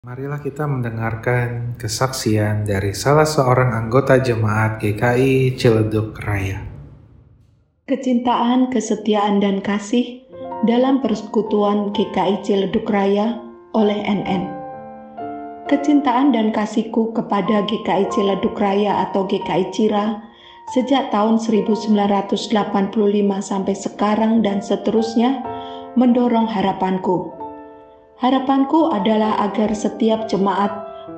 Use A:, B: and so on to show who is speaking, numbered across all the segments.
A: Marilah kita mendengarkan kesaksian dari salah seorang anggota jemaat GKI Ciledug Raya.
B: Kecintaan, kesetiaan, dan kasih dalam persekutuan GKI Ciledug Raya oleh NN. Kecintaan dan kasihku kepada GKI Ciledug Raya atau GKI Cira sejak tahun 1985 sampai sekarang dan seterusnya mendorong harapanku Harapanku adalah agar setiap jemaat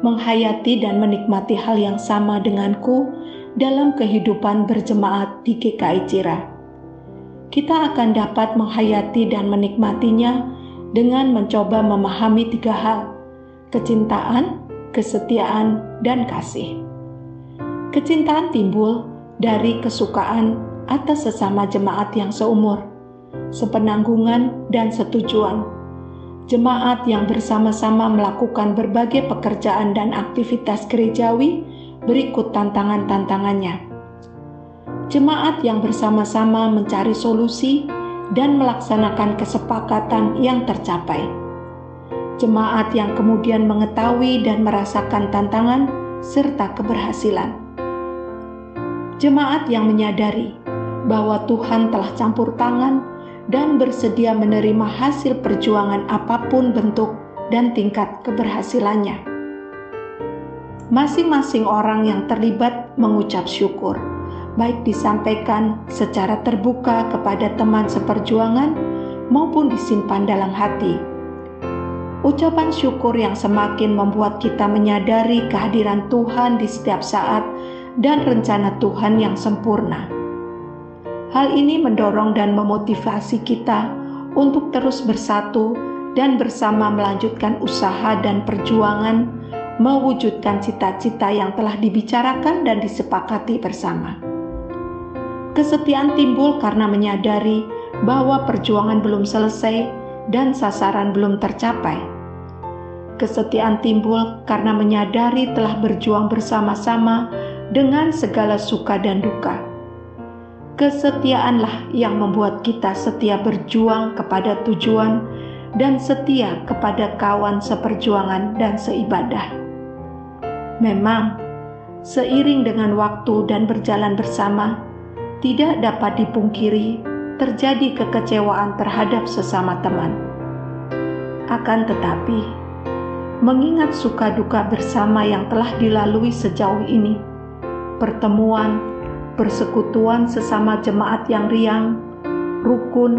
B: menghayati dan menikmati hal yang sama denganku dalam kehidupan berjemaat di GKI Cira. Kita akan dapat menghayati dan menikmatinya dengan mencoba memahami tiga hal: kecintaan, kesetiaan, dan kasih. Kecintaan timbul dari kesukaan atas sesama jemaat yang seumur, sepenanggungan, dan setujuan jemaat yang bersama-sama melakukan berbagai pekerjaan dan aktivitas gerejawi berikut tantangan-tantangannya. Jemaat yang bersama-sama mencari solusi dan melaksanakan kesepakatan yang tercapai. Jemaat yang kemudian mengetahui dan merasakan tantangan serta keberhasilan. Jemaat yang menyadari bahwa Tuhan telah campur tangan dan bersedia menerima hasil perjuangan apa pun bentuk dan tingkat keberhasilannya. Masing-masing orang yang terlibat mengucap syukur, baik disampaikan secara terbuka kepada teman seperjuangan maupun disimpan dalam hati. Ucapan syukur yang semakin membuat kita menyadari kehadiran Tuhan di setiap saat dan rencana Tuhan yang sempurna Hal ini mendorong dan memotivasi kita untuk terus bersatu dan bersama melanjutkan usaha dan perjuangan mewujudkan cita-cita yang telah dibicarakan dan disepakati bersama. Kesetiaan timbul karena menyadari bahwa perjuangan belum selesai dan sasaran belum tercapai. Kesetiaan timbul karena menyadari telah berjuang bersama-sama dengan segala suka dan duka Kesetiaanlah yang membuat kita setia berjuang kepada tujuan dan setia kepada kawan seperjuangan dan seibadah. Memang, seiring dengan waktu dan berjalan bersama, tidak dapat dipungkiri terjadi kekecewaan terhadap sesama teman. Akan tetapi, mengingat suka duka bersama yang telah dilalui sejauh ini, pertemuan persekutuan sesama jemaat yang riang, rukun,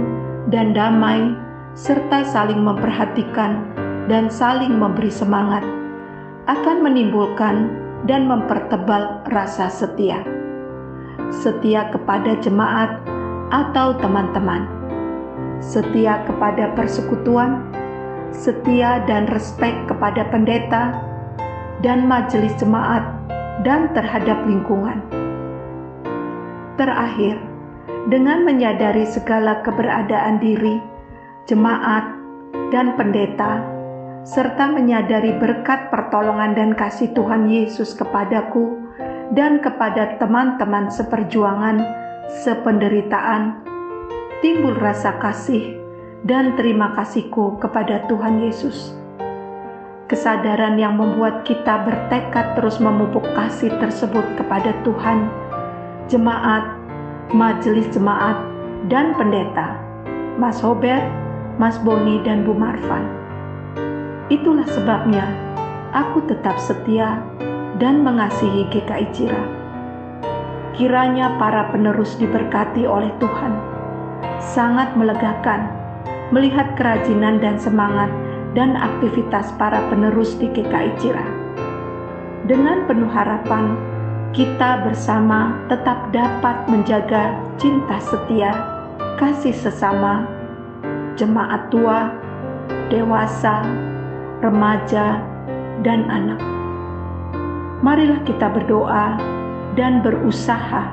B: dan damai, serta saling memperhatikan dan saling memberi semangat, akan menimbulkan dan mempertebal rasa setia. Setia kepada jemaat atau teman-teman, setia kepada persekutuan, setia dan respek kepada pendeta dan majelis jemaat, dan terhadap lingkungan Terakhir, dengan menyadari segala keberadaan diri, jemaat, dan pendeta, serta menyadari berkat pertolongan dan kasih Tuhan Yesus kepadaku dan kepada teman-teman seperjuangan, sependeritaan, timbul rasa kasih dan terima kasihku kepada Tuhan Yesus. Kesadaran yang membuat kita bertekad terus memupuk kasih tersebut kepada Tuhan jemaat, majelis jemaat, dan pendeta, Mas Hobert, Mas Boni, dan Bu Marfan. Itulah sebabnya aku tetap setia dan mengasihi GKI Cira. Kiranya para penerus diberkati oleh Tuhan. Sangat melegakan melihat kerajinan dan semangat dan aktivitas para penerus di GKI Cira. Dengan penuh harapan, kita bersama tetap dapat menjaga cinta setia, kasih sesama, jemaat tua, dewasa, remaja, dan anak. Marilah kita berdoa dan berusaha,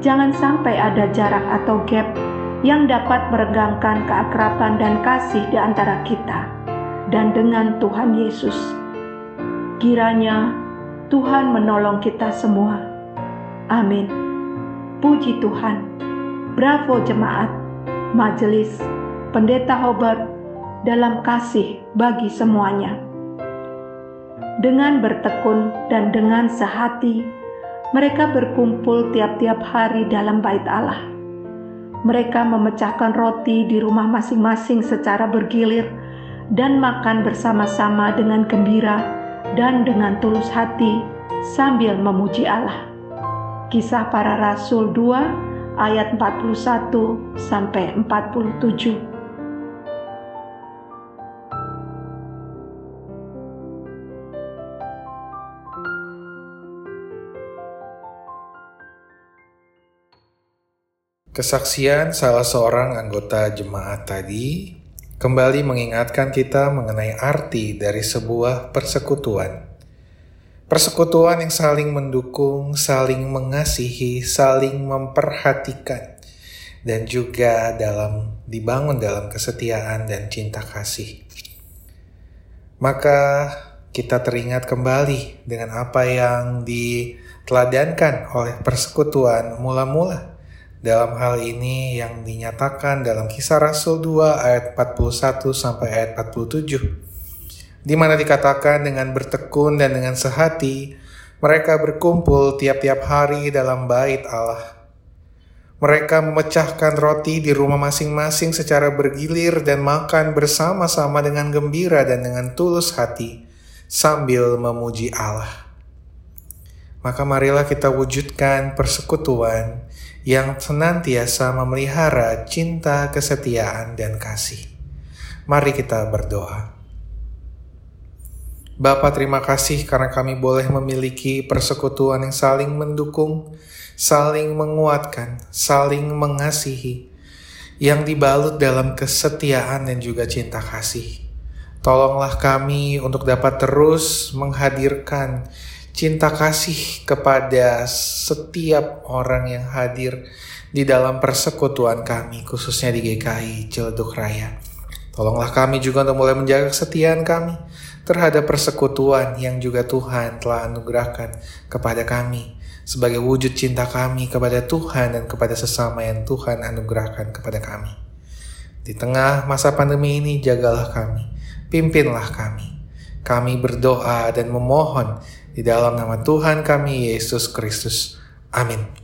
B: jangan sampai ada jarak atau gap yang dapat meregangkan keakraban dan kasih di antara kita dan dengan Tuhan Yesus. Kiranya Tuhan menolong kita semua. Amin. Puji Tuhan. Bravo jemaat, majelis, pendeta Hobart dalam kasih bagi semuanya. Dengan bertekun dan dengan sehati, mereka berkumpul tiap-tiap hari dalam bait Allah. Mereka memecahkan roti di rumah masing-masing secara bergilir dan makan bersama-sama dengan gembira dan dengan tulus hati sambil memuji Allah. Kisah para Rasul 2 ayat 41 sampai 47.
A: Kesaksian salah seorang anggota jemaat tadi kembali mengingatkan kita mengenai arti dari sebuah persekutuan. Persekutuan yang saling mendukung, saling mengasihi, saling memperhatikan, dan juga dalam dibangun dalam kesetiaan dan cinta kasih. Maka kita teringat kembali dengan apa yang diteladankan oleh persekutuan mula-mula dalam hal ini yang dinyatakan dalam kisah Rasul 2 ayat 41 sampai ayat 47 di mana dikatakan dengan bertekun dan dengan sehati mereka berkumpul tiap-tiap hari dalam bait Allah. Mereka memecahkan roti di rumah masing-masing secara bergilir dan makan bersama-sama dengan gembira dan dengan tulus hati sambil memuji Allah. Maka marilah kita wujudkan persekutuan yang senantiasa memelihara cinta, kesetiaan, dan kasih. Mari kita berdoa. Bapa terima kasih karena kami boleh memiliki persekutuan yang saling mendukung, saling menguatkan, saling mengasihi, yang dibalut dalam kesetiaan dan juga cinta kasih. Tolonglah kami untuk dapat terus menghadirkan cinta kasih kepada setiap orang yang hadir di dalam persekutuan kami, khususnya di GKI Ciledug Raya. Tolonglah kami juga untuk mulai menjaga kesetiaan kami terhadap persekutuan yang juga Tuhan telah anugerahkan kepada kami sebagai wujud cinta kami kepada Tuhan dan kepada sesama yang Tuhan anugerahkan kepada kami. Di tengah masa pandemi ini, jagalah kami, pimpinlah kami. Kami berdoa dan memohon di dalam nama Tuhan kami Yesus Kristus. Amin.